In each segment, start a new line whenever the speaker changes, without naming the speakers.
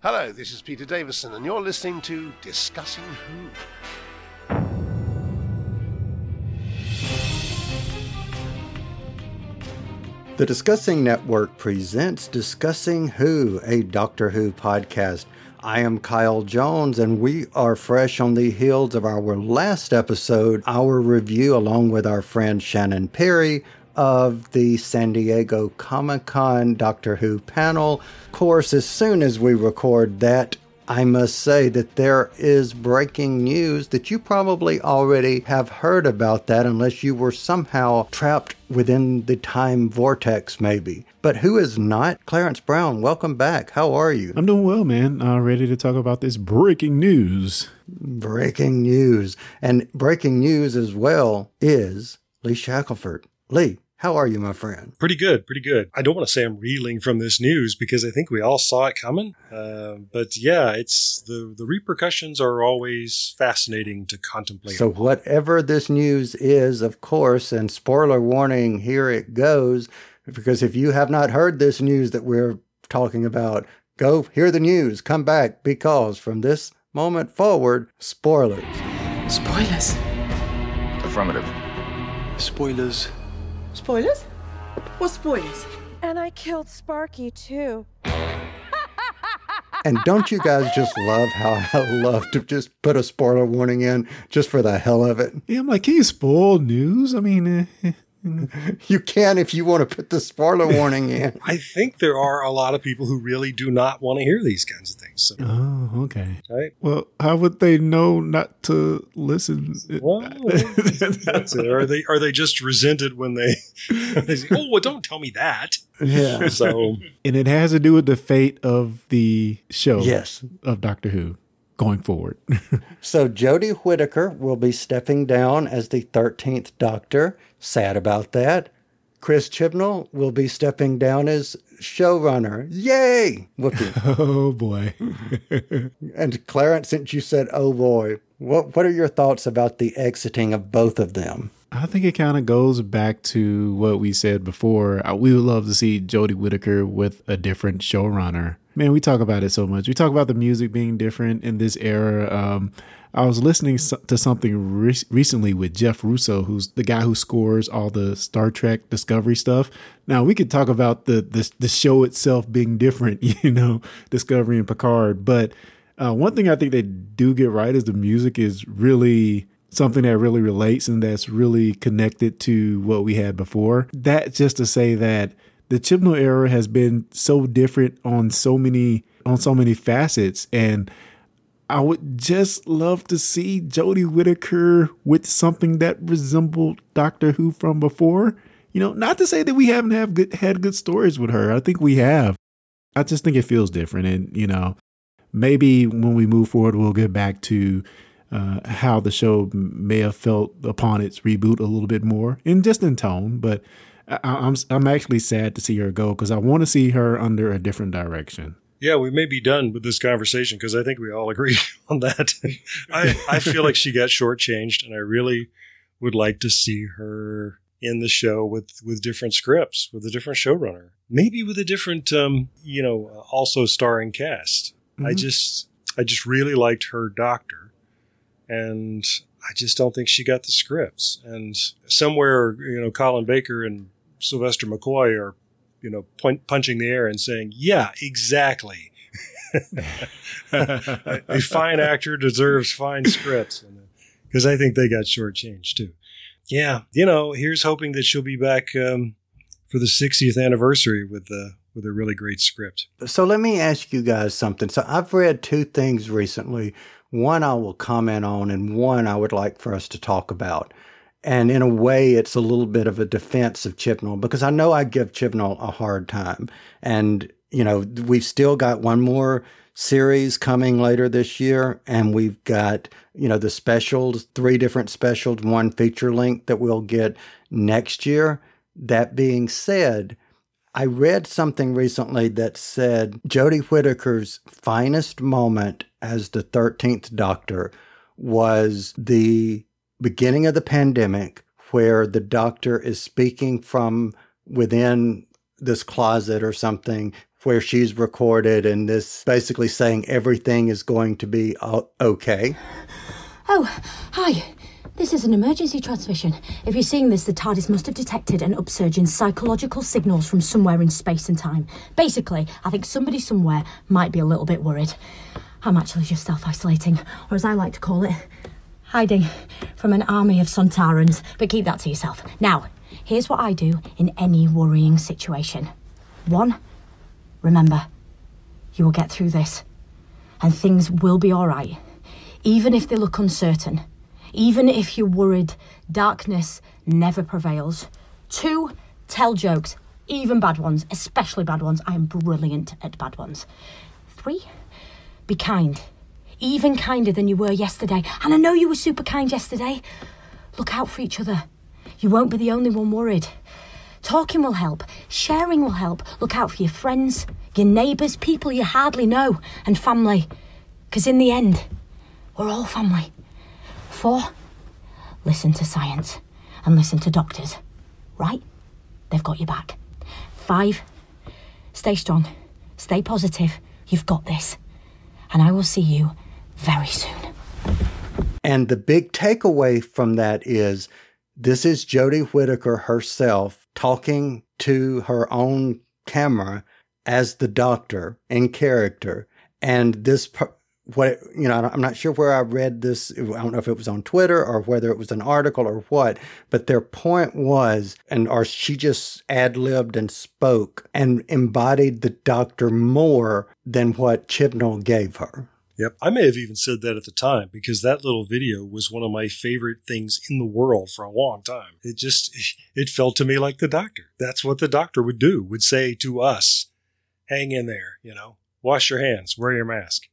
Hello, this is Peter Davison, and you're listening to Discussing Who.
The Discussing Network presents Discussing Who, a Doctor Who podcast. I am Kyle Jones, and we are fresh on the heels of our last episode, our review, along with our friend Shannon Perry, of the San Diego Comic Con Doctor Who panel. Of course, as soon as we record that, I must say that there is breaking news that you probably already have heard about that unless you were somehow trapped within the time vortex, maybe. But who is not? Clarence Brown, welcome back. How are you?
I'm doing well, man. Uh, ready to talk about this breaking news.
Breaking news. And breaking news as well is Lee Shackelford. Lee, how are you, my friend?
Pretty good, pretty good. I don't want to say I'm reeling from this news because I think we all saw it coming. Uh, but yeah, it's the the repercussions are always fascinating to contemplate.
So whatever this news is, of course, and spoiler warning, here it goes. Because if you have not heard this news that we're talking about, go hear the news. Come back because from this moment forward, spoilers.
Spoilers.
Affirmative.
Spoilers.
Spoilers? What spoilers?
And I killed Sparky too.
And don't you guys just love how I love to just put a spoiler warning in just for the hell of it?
Yeah, I'm like, can you spoil news? I mean, eh,
You can if you want to put the spoiler warning in.
I think there are a lot of people who really do not want to hear these kinds of things. So,
oh, okay.
right?
Well, how would they know not to listen?
Well, that's it. Are they are they just resented when they, they say, "Oh, well, don't tell me that"?
Yeah.
So
and it has to do with the fate of the show
Yes.
of Doctor Who going forward.
So Jodie Whittaker will be stepping down as the 13th Doctor. Sad about that. Chris Chibnall will be stepping down as showrunner. Yay! Whoopee.
oh, boy.
and Clarence, since you said, oh boy, what, what are your thoughts about the exiting of both of them?
I think it kind of goes back to what we said before. Uh, We would love to see Jodie Whittaker with a different showrunner. Man, we talk about it so much. We talk about the music being different in this era. Um, I was listening to something re- recently with Jeff Russo, who's the guy who scores all the Star Trek Discovery stuff. Now we could talk about the the, the show itself being different, you know, Discovery and Picard. But uh, one thing I think they do get right is the music is really something that really relates and that's really connected to what we had before. That just to say that the Chibnall era has been so different on so many on so many facets and I would just love to see Jodie Whittaker with something that resembled Doctor Who from before. You know, not to say that we haven't have good had good stories with her. I think we have. I just think it feels different and you know, maybe when we move forward we'll get back to uh, how the show may have felt upon its reboot a little bit more, and just in tone. But I, I'm I'm actually sad to see her go because I want to see her under a different direction.
yeah, we may be done with this conversation because I think we all agree on that. I I feel like she got shortchanged, and I really would like to see her in the show with with different scripts, with a different showrunner, maybe with a different, um, you know, also starring cast. I
Mhm.
just I just really liked her doctor, and I just don't think she got the scripts. And somewhere, you know, Colin Baker and Sylvester McCoy are, you know, point, punching the air and saying, "Yeah, exactly." a fine actor deserves fine scripts, because I think they got shortchanged too. Yeah, you know, here's hoping that she'll be back um, for the 60th anniversary with the with a really great script.
So let me ask you guys something. So I've read two things recently. One I will comment on, and one I would like for us to talk about. And in a way, it's a little bit of a defense of Chibnall because I know I give Chibnall a hard time. And, you know, we've still got one more series coming later this year. And we've got, you know, the specials, three different specials, one feature length that we'll get next year. That being said, I read something recently that said Jodie Whittaker's finest moment as the 13th Doctor was the beginning of the pandemic, where the Doctor is speaking from within this closet or something where she's recorded and this basically saying everything is going to be okay.
Oh, hi. This is an emergency transmission. If you're seeing this, the TARDIS must have detected an upsurge in psychological signals from somewhere in space and time. Basically, I think somebody somewhere might be a little bit worried. I'm actually just self isolating, or as I like to call it, hiding from an army of Sontarans. But keep that to yourself. Now, here's what I do in any worrying situation. One, remember, you will get through this, and things will be alright, even if they look uncertain. Even if you're worried, darkness never prevails. Two, tell jokes, even bad ones, especially bad ones. I am brilliant at bad ones. Three, be kind, even kinder than you were yesterday. And I know you were super kind yesterday. Look out for each other. You won't be the only one worried. Talking will help, sharing will help. Look out for your friends, your neighbours, people you hardly know, and family. Because in the end, we're all family. Four, listen to science and listen to doctors, right? They've got your back. Five, stay strong, stay positive. You've got this. And I will see you very soon.
And the big takeaway from that is this is Jodie Whittaker herself talking to her own camera as the doctor in character. And this what you know i'm not sure where i read this i don't know if it was on twitter or whether it was an article or what but their point was and or she just ad-libbed and spoke and embodied the doctor more than what chibnall gave her
Yep. I may have even said that at the time because that little video was one of my favorite things in the world for a long time. It just, it felt to me like the doctor. That's what the doctor would do, would say to us, hang in there, you know, wash your hands, wear your mask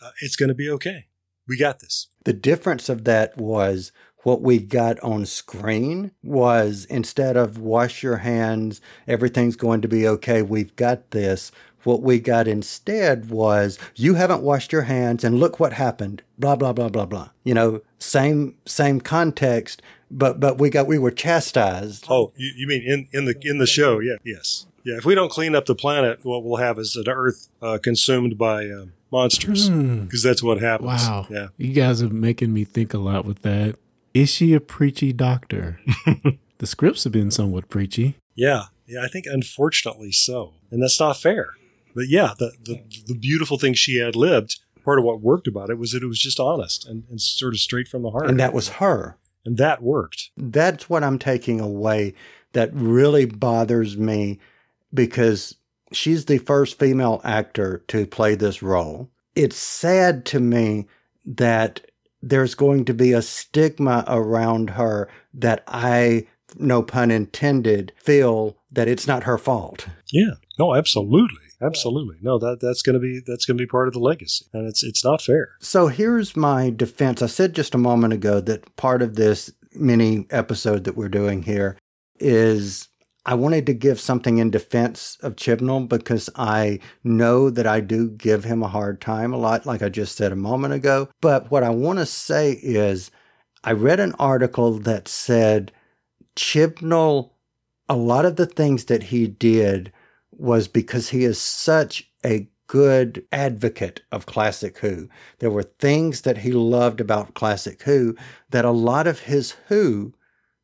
uh, it's going to be okay. We got this.
The difference of that was what we got on screen was instead of wash your hands, everything's going to be okay, we've got this. What we got instead was you haven't washed your hands and look what happened. Blah blah blah blah blah. You know, same same context, but but we got we were chastised.
Oh, you, you mean in in the in the show? Yeah, yes, yeah. If we don't clean up the planet, what we'll have is an Earth uh, consumed by uh, monsters because that's what happens.
Wow.
Yeah.
You guys are making me think a lot with that. Is she a preachy doctor? the scripts have been somewhat preachy.
Yeah. Yeah. I think unfortunately so. And that's not fair. But yeah, the, the, the beautiful thing she had lived, part of what worked about it was that it was just honest and, and sort of straight from the heart.
And that was her.
And that worked.
That's what I'm taking away that really bothers me because she's the first female actor to play this role. It's sad to me that there's going to be a stigma around her that I, no pun intended, feel that it's not her fault.
Yeah. No, absolutely. Absolutely. No, that that's going to be that's going to be part of the legacy and it's it's not fair.
So here's my defense. I said just a moment ago that part of this mini episode that we're doing here is I wanted to give something in defense of Chibnall because I know that I do give him a hard time a lot, like I just said a moment ago. But what I want to say is, I read an article that said Chibnall, a lot of the things that he did was because he is such a good advocate of Classic Who. There were things that he loved about Classic Who that a lot of his Who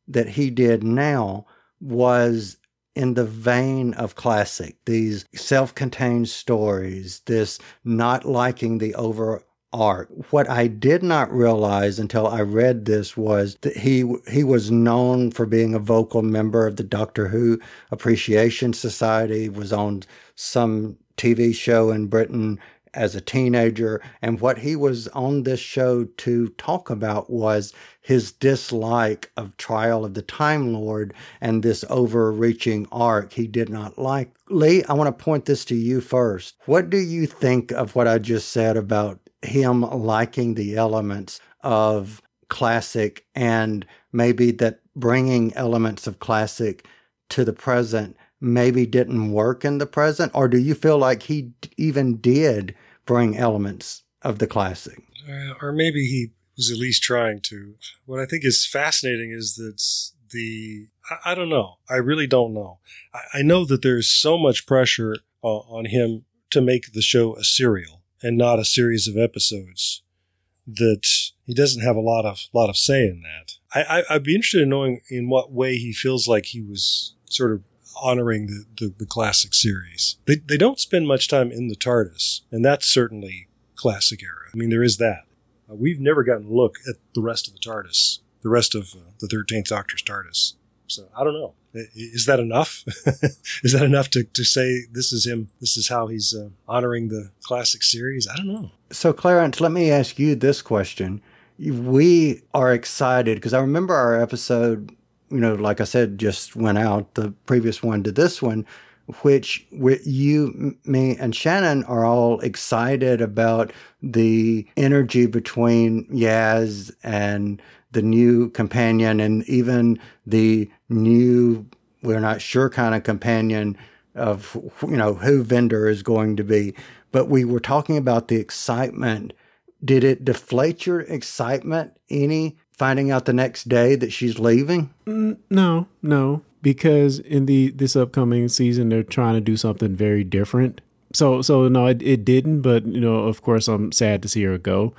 that he did now was in the vein of classic, these self contained stories, this not liking the over art. What I did not realize until I read this was that he he was known for being a vocal member of the Doctor Who Appreciation Society, was on some TV show in Britain as a teenager. And what he was on this show to talk about was his dislike of Trial of the Time Lord and this overreaching arc he did not like. Lee, I want to point this to you first. What do you think of what I just said about him liking the elements of classic and maybe that bringing elements of classic to the present maybe didn't work in the present? Or do you feel like he even did bring elements of the classic.
Uh, or maybe he was at least trying to. What I think is fascinating is that the I, I don't know. I really don't know. I, I know that there's so much pressure uh, on him to make the show a serial and not a series of episodes. That he doesn't have a lot of lot of say in that. I, I would be interested in knowing in what way he feels like he was sort of honoring the, the, the classic series. They they don't spend much time in the TARDIS, and that's certainly classic era. I mean, there is that. Uh, we've never gotten a look at the rest of the TARDIS, the rest of uh, the Thirteenth Doctor's TARDIS. So I don't know. Is that enough? is that enough to, to say this is him? This is how he's uh, honoring the classic series? I don't know.
So, Clarence, let me ask you this question. We are excited because I remember our episode, you know, like I said, just went out, the previous one to this one, which you, me, and Shannon are all excited about the energy between Yaz and the new companion and even the new, we're not sure kind of companion of, you know, who Vinder is going to be. But we were talking about the excitement. Did it deflate your excitement any finding out the next day that she's leaving?
Mm, no, no, because in the this upcoming season they're trying to do something very different. So so no, it, it didn't. But you know, of course, I'm sad to see her go.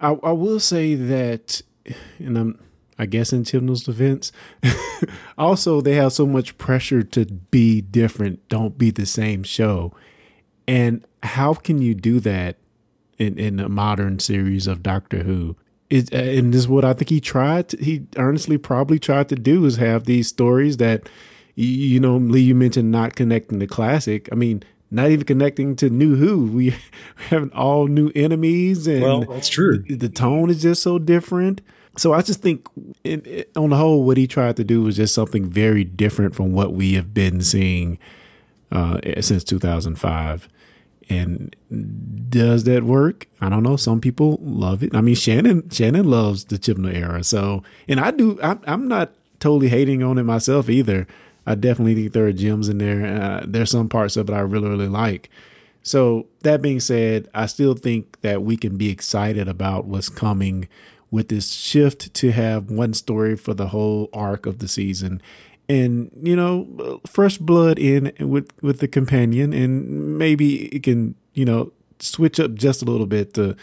I, I will say that and I'm I guess in Chibnall's defense, also they have so much pressure to be different, don't be the same show. And how can you do that in, in a modern series of Doctor Who? It, uh, and this is what I think he tried. To, he earnestly probably tried to do is have these stories that, you know, Lee, you mentioned not connecting the classic. I mean, not even connecting to New Who. We have all new enemies, and
well, that's true.
The, the tone is just so different. So I just think, in, in, on the whole, what he tried to do was just something very different from what we have been seeing uh, since 2005. And does that work? I don't know. Some people love it. I mean, Shannon Shannon loves the Chibnall era. So, and I do. I, I'm not totally hating on it myself either. I definitely think there are gems in there. Uh, there's some parts of it I really, really like. So that being said, I still think that we can be excited about what's coming with this shift to have one story for the whole arc of the season and you know fresh blood in with with the companion and maybe it can you know switch up just a little bit to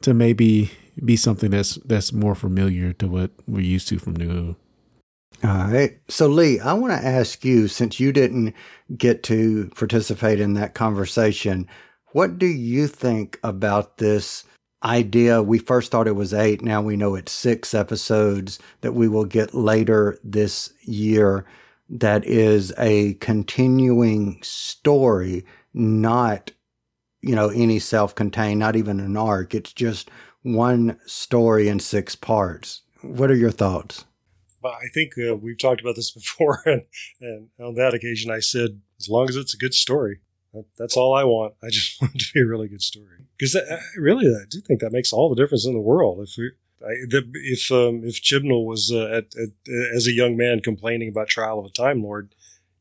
to maybe be something that's that's more familiar to what we're used to from New
All right. Uh, so Lee, I want to ask you since you didn't get to participate in that conversation, what do you think about this idea. We first thought it was eight. Now we know it's six episodes that we will get later this year. That is a continuing story, not, you know, any self contained, not even an arc. It's just one story in six parts. What are your thoughts?
Well, I think uh, we've talked about this before, and, and on that occasion, I said, as long as it's a good story, that, that's all I want. I just want it to be a really good story because really, I do think that makes all the difference in the world. If we, I, the, if um, if Chibnall was uh, at, at, as a young man complaining about Trial of a Time Lord,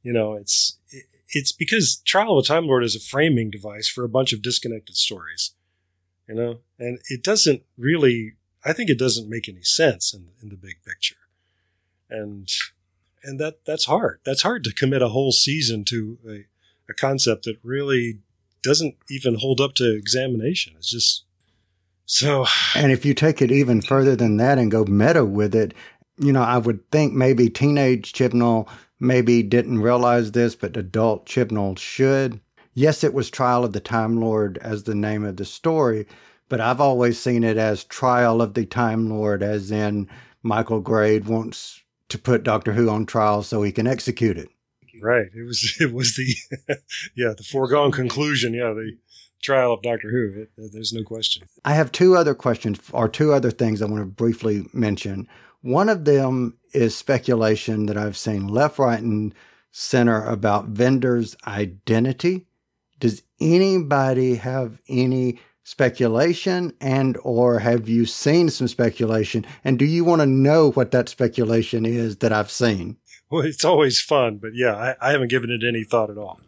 you know, it's it, it's because Trial of a Time Lord is a framing device for a bunch of disconnected stories, you know, and it doesn't really. I think it doesn't make any sense in in the big picture, and and that that's hard. That's hard to commit a whole season to a concept that really doesn't even hold up to examination. It's just so.
And if you take it even further than that and go meta with it, you know, I would think maybe teenage Chibnall maybe didn't realize this, but adult Chibnall should. Yes, it was Trial of the Time Lord as the name of the story, but I've always seen it as Trial of the Time Lord, as in Michael Grade wants to put Doctor Who on trial so he can execute it.
Right. It was it was the yeah the foregone conclusion. Yeah, the trial of Doctor Who. It, uh, there's no question.
I have two other questions or two other things I want to briefly mention. One of them is speculation that I've seen left, right, and center about Vinder's identity. Does anybody have any speculation and or have you seen some speculation and do you want to know what that speculation is that I've seen?
well, it's always fun, but yeah, I, I, haven't given it any thought at all.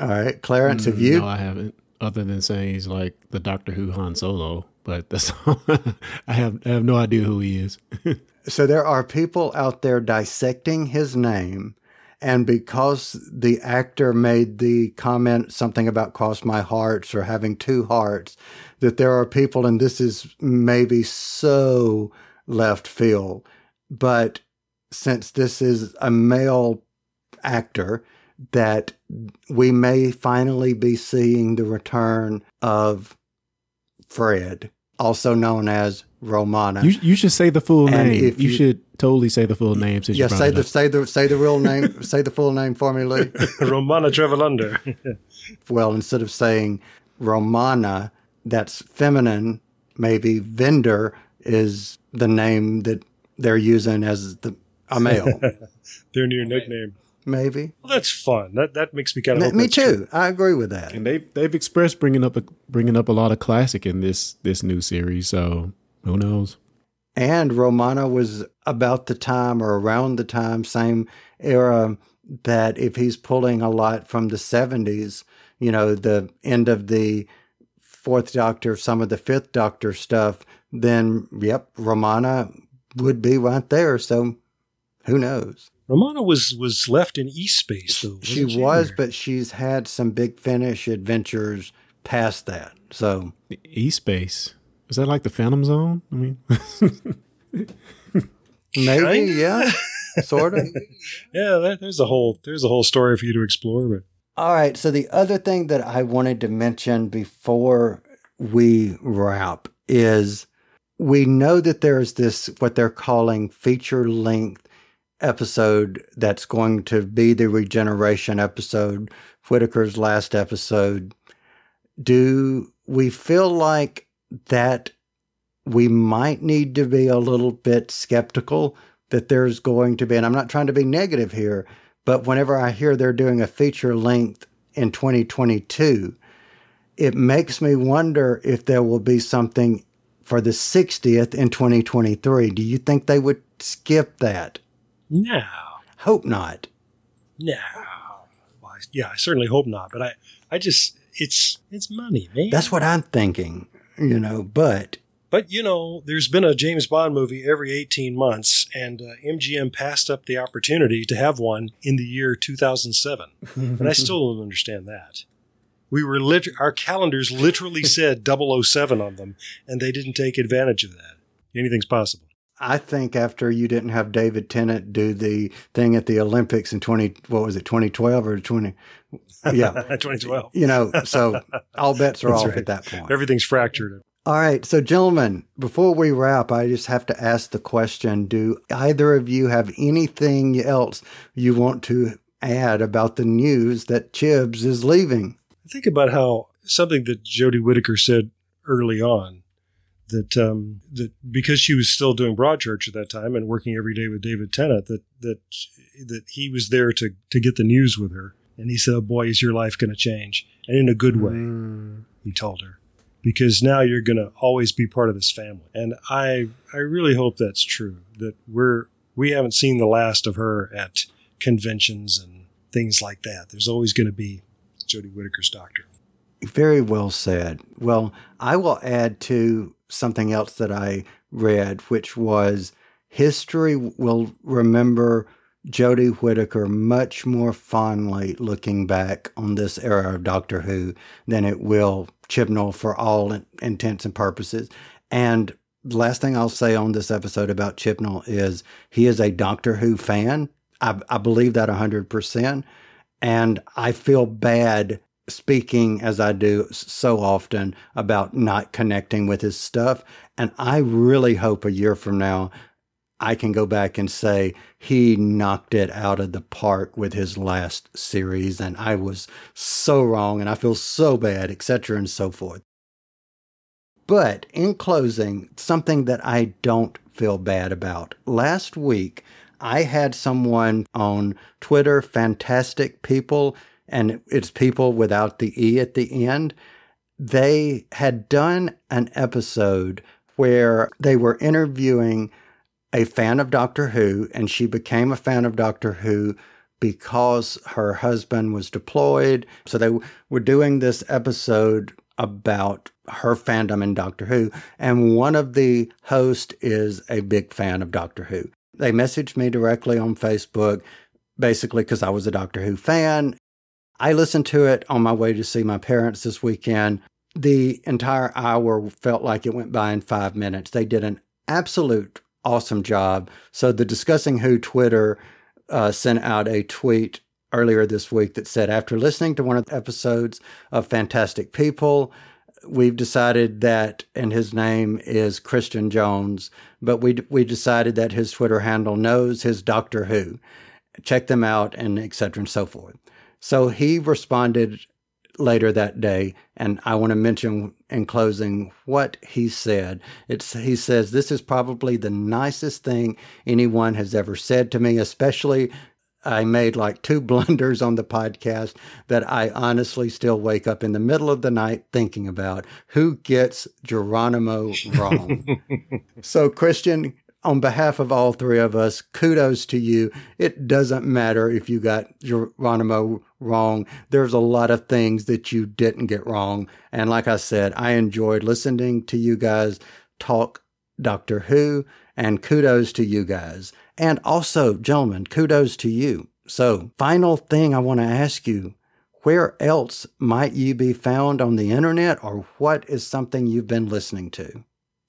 All right, Clarence, have mm, you?
No, I haven't. Other than saying he's like the Doctor Who Han Solo, but that's all. I have I have no idea who he is.
so there are people out there dissecting his name And because the actor made the comment something about cross my hearts or having two hearts, that there are people, and this is maybe so left field, but since this is a male actor, that we may finally be seeing the return of Fred, also known as Romana.
You, you should say the full
And
name.
if
You,
you-
should totally say the full name since
yeah,
you
say the
up.
say the say the real name. say the full name for me, Lee.
Romanadvoratrelundar.
well, instead of saying Romana, that's feminine, maybe Vinder is the name that they're using as the a male.
Their new nickname.
maybe.
Well, that's fun. That that makes me kind of.
Me, me too. I agree with that.
and they've they've expressed bringing up a, bringing up a lot of classic in this this new series. So who knows?
And Romana was about the time or around the time, same era that if he's pulling a lot from the 70s, you know, the end of the fourth doctor, some of the fifth doctor stuff, then yep, Romana would be right there. So who knows?
Romana was was left in E-Space though.
She
wasn't
was,
Or-
but she's had some big finish adventures past that. So
E-Space is that like the Phantom Zone? I mean,
maybe, yeah, sort of.
yeah, that, there's a whole there's a whole story for you to explore. But
All right. So the other thing that I wanted to mention before we wrap is we know that there's this what they're calling feature length episode that's going to be the regeneration episode, Whittaker's last episode. Do we feel like that we might need to be a little bit skeptical that there's going to be, and I'm not trying to be negative here, but whenever I hear they're doing a feature length in 2022, it makes me wonder if there will be something for the 60th in 2023. Do you think they would skip that?
No,
Hope not.
no. Well, yeah, I certainly hope not. But I I just it's it's money, man.
That's what I'm thinking, you know, but
But you know, there's been a James Bond movie every 18 months, and uh, MGM passed up the opportunity to have one in the year 2007, and I still don't understand that. We were lit- our calendars literally said 007 on them, and they didn't take advantage of that. Anything's possible.
I think after you didn't have David Tennant do the thing at the Olympics in 20, what was it, 2012 or 20? Yeah.
2012.
you know, so all bets are
That's
off
right.
at that point.
Everything's fractured.
All right. So, gentlemen, before we wrap, I just have to ask the question Do either of you have anything else you want to add about the news that Chibs is leaving?
think about how something that Jodie Whittaker said early on that um, that because she was still doing Broadchurch at that time and working every day with David Tennant, that that that he was there to to get the news with her, and he said, oh, "Boy, is your life going to change, and in a good way." He told her, because now you're going to always be part of this family, and I I really hope that's true. That we're we haven't seen the last of her at conventions and things like that. There's always going to be Jodie Whittaker's doctor.
Very well said. Well, I will add to something else that I read, which was history will remember Jodie Whittaker much more fondly looking back on this era of Doctor Who than it will Chibnall for all intents and purposes. And last thing I'll say on this episode about Chibnall is he is a Doctor Who fan. I, I believe that 100%. And I feel bad speaking as I do so often about not connecting with his stuff. And I really hope a year from now, I can go back and say he knocked it out of the park with his last series. And I was so wrong and I feel so bad, etc. and so forth. But in closing, something that I don't feel bad about. Last week, I had someone on Twitter, fantastic people, and it's people without the E at the end. They had done an episode where they were interviewing a fan of Doctor Who, and she became a fan of Doctor Who because her husband was deployed. So they were doing this episode about her fandom in Doctor Who, and one of the hosts is a big fan of Doctor Who. They messaged me directly on Facebook basically because I was a Doctor Who fan. I listened to it on my way to see my parents this weekend. The entire hour felt like it went by in five minutes. They did an absolute awesome job. So the Discussing Who Twitter uh, sent out a tweet earlier this week that said, after listening to one of the episodes of Fantastic People, we've decided that, and his name is Christian Jones, but we we decided that his Twitter handle knows his Doctor Who. Check them out, and etc. and so forth. So he responded later that day, and I want to mention in closing what he said. It's he says this is probably the nicest thing anyone has ever said to me, especially I made like two blunders on the podcast that I honestly still wake up in the middle of the night thinking about who gets Geronimo wrong. so, Christian, on behalf of all three of us, kudos to you. It doesn't matter if you got Geronimo wrong. There's a lot of things that you didn't get wrong. And like I said, I enjoyed listening to you guys talk Doctor Who, and kudos to you guys. And also, gentlemen, kudos to you. So, final thing I want to ask you where else might you be found on the internet, or what is something you've been listening to?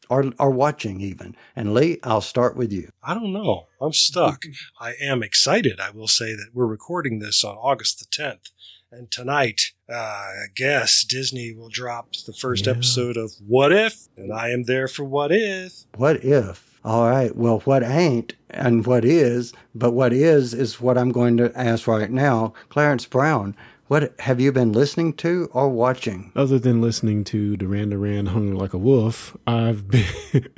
Or, or watching even. And Lee, I'll start with you.
I don't know. I'm stuck. I am excited. I will say that we're recording this on August the 10th. And tonight, uh, I guess Disney will drop the first yeah. episode of What If, and I am there for What If.
What If? All right. Well, what ain't and what is, but what is is what I'm going to ask right now. Clarence Brown, what have you been listening to or watching?
Other than listening to Duran Duran Hung Like a Wolf, I've been.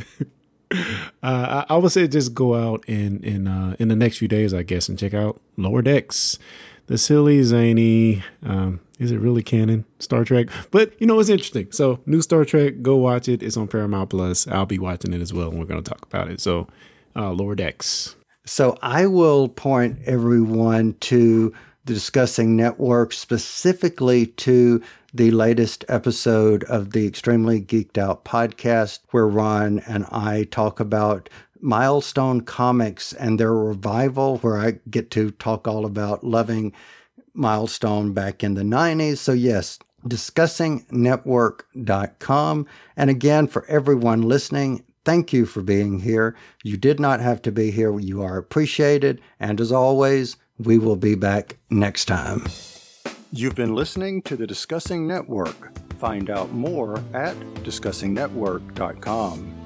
uh, I would say just go out in in uh, in the next few days, I guess, and check out Lower Decks, the silly, zany, um, is it really canon Star Trek? But you know, it's interesting. So, new Star Trek, go watch it. It's on Paramount Plus. I'll be watching it as well, and we're going to talk about it. So, uh, Lower Decks.
So, I will point everyone to Discussing Network, specifically to the latest episode of the Extremely Geeked Out podcast, where Ron and I talk about Milestone Comics and their revival, where I get to talk all about loving milestone back in the 90s. So, yes, discussingnetwork.com. And again, for everyone listening, thank you for being here. You did not have to be here. You are appreciated. And as always, we will be back next time. You've been listening to the Discussing Network. Find out more at discussingnetwork.com.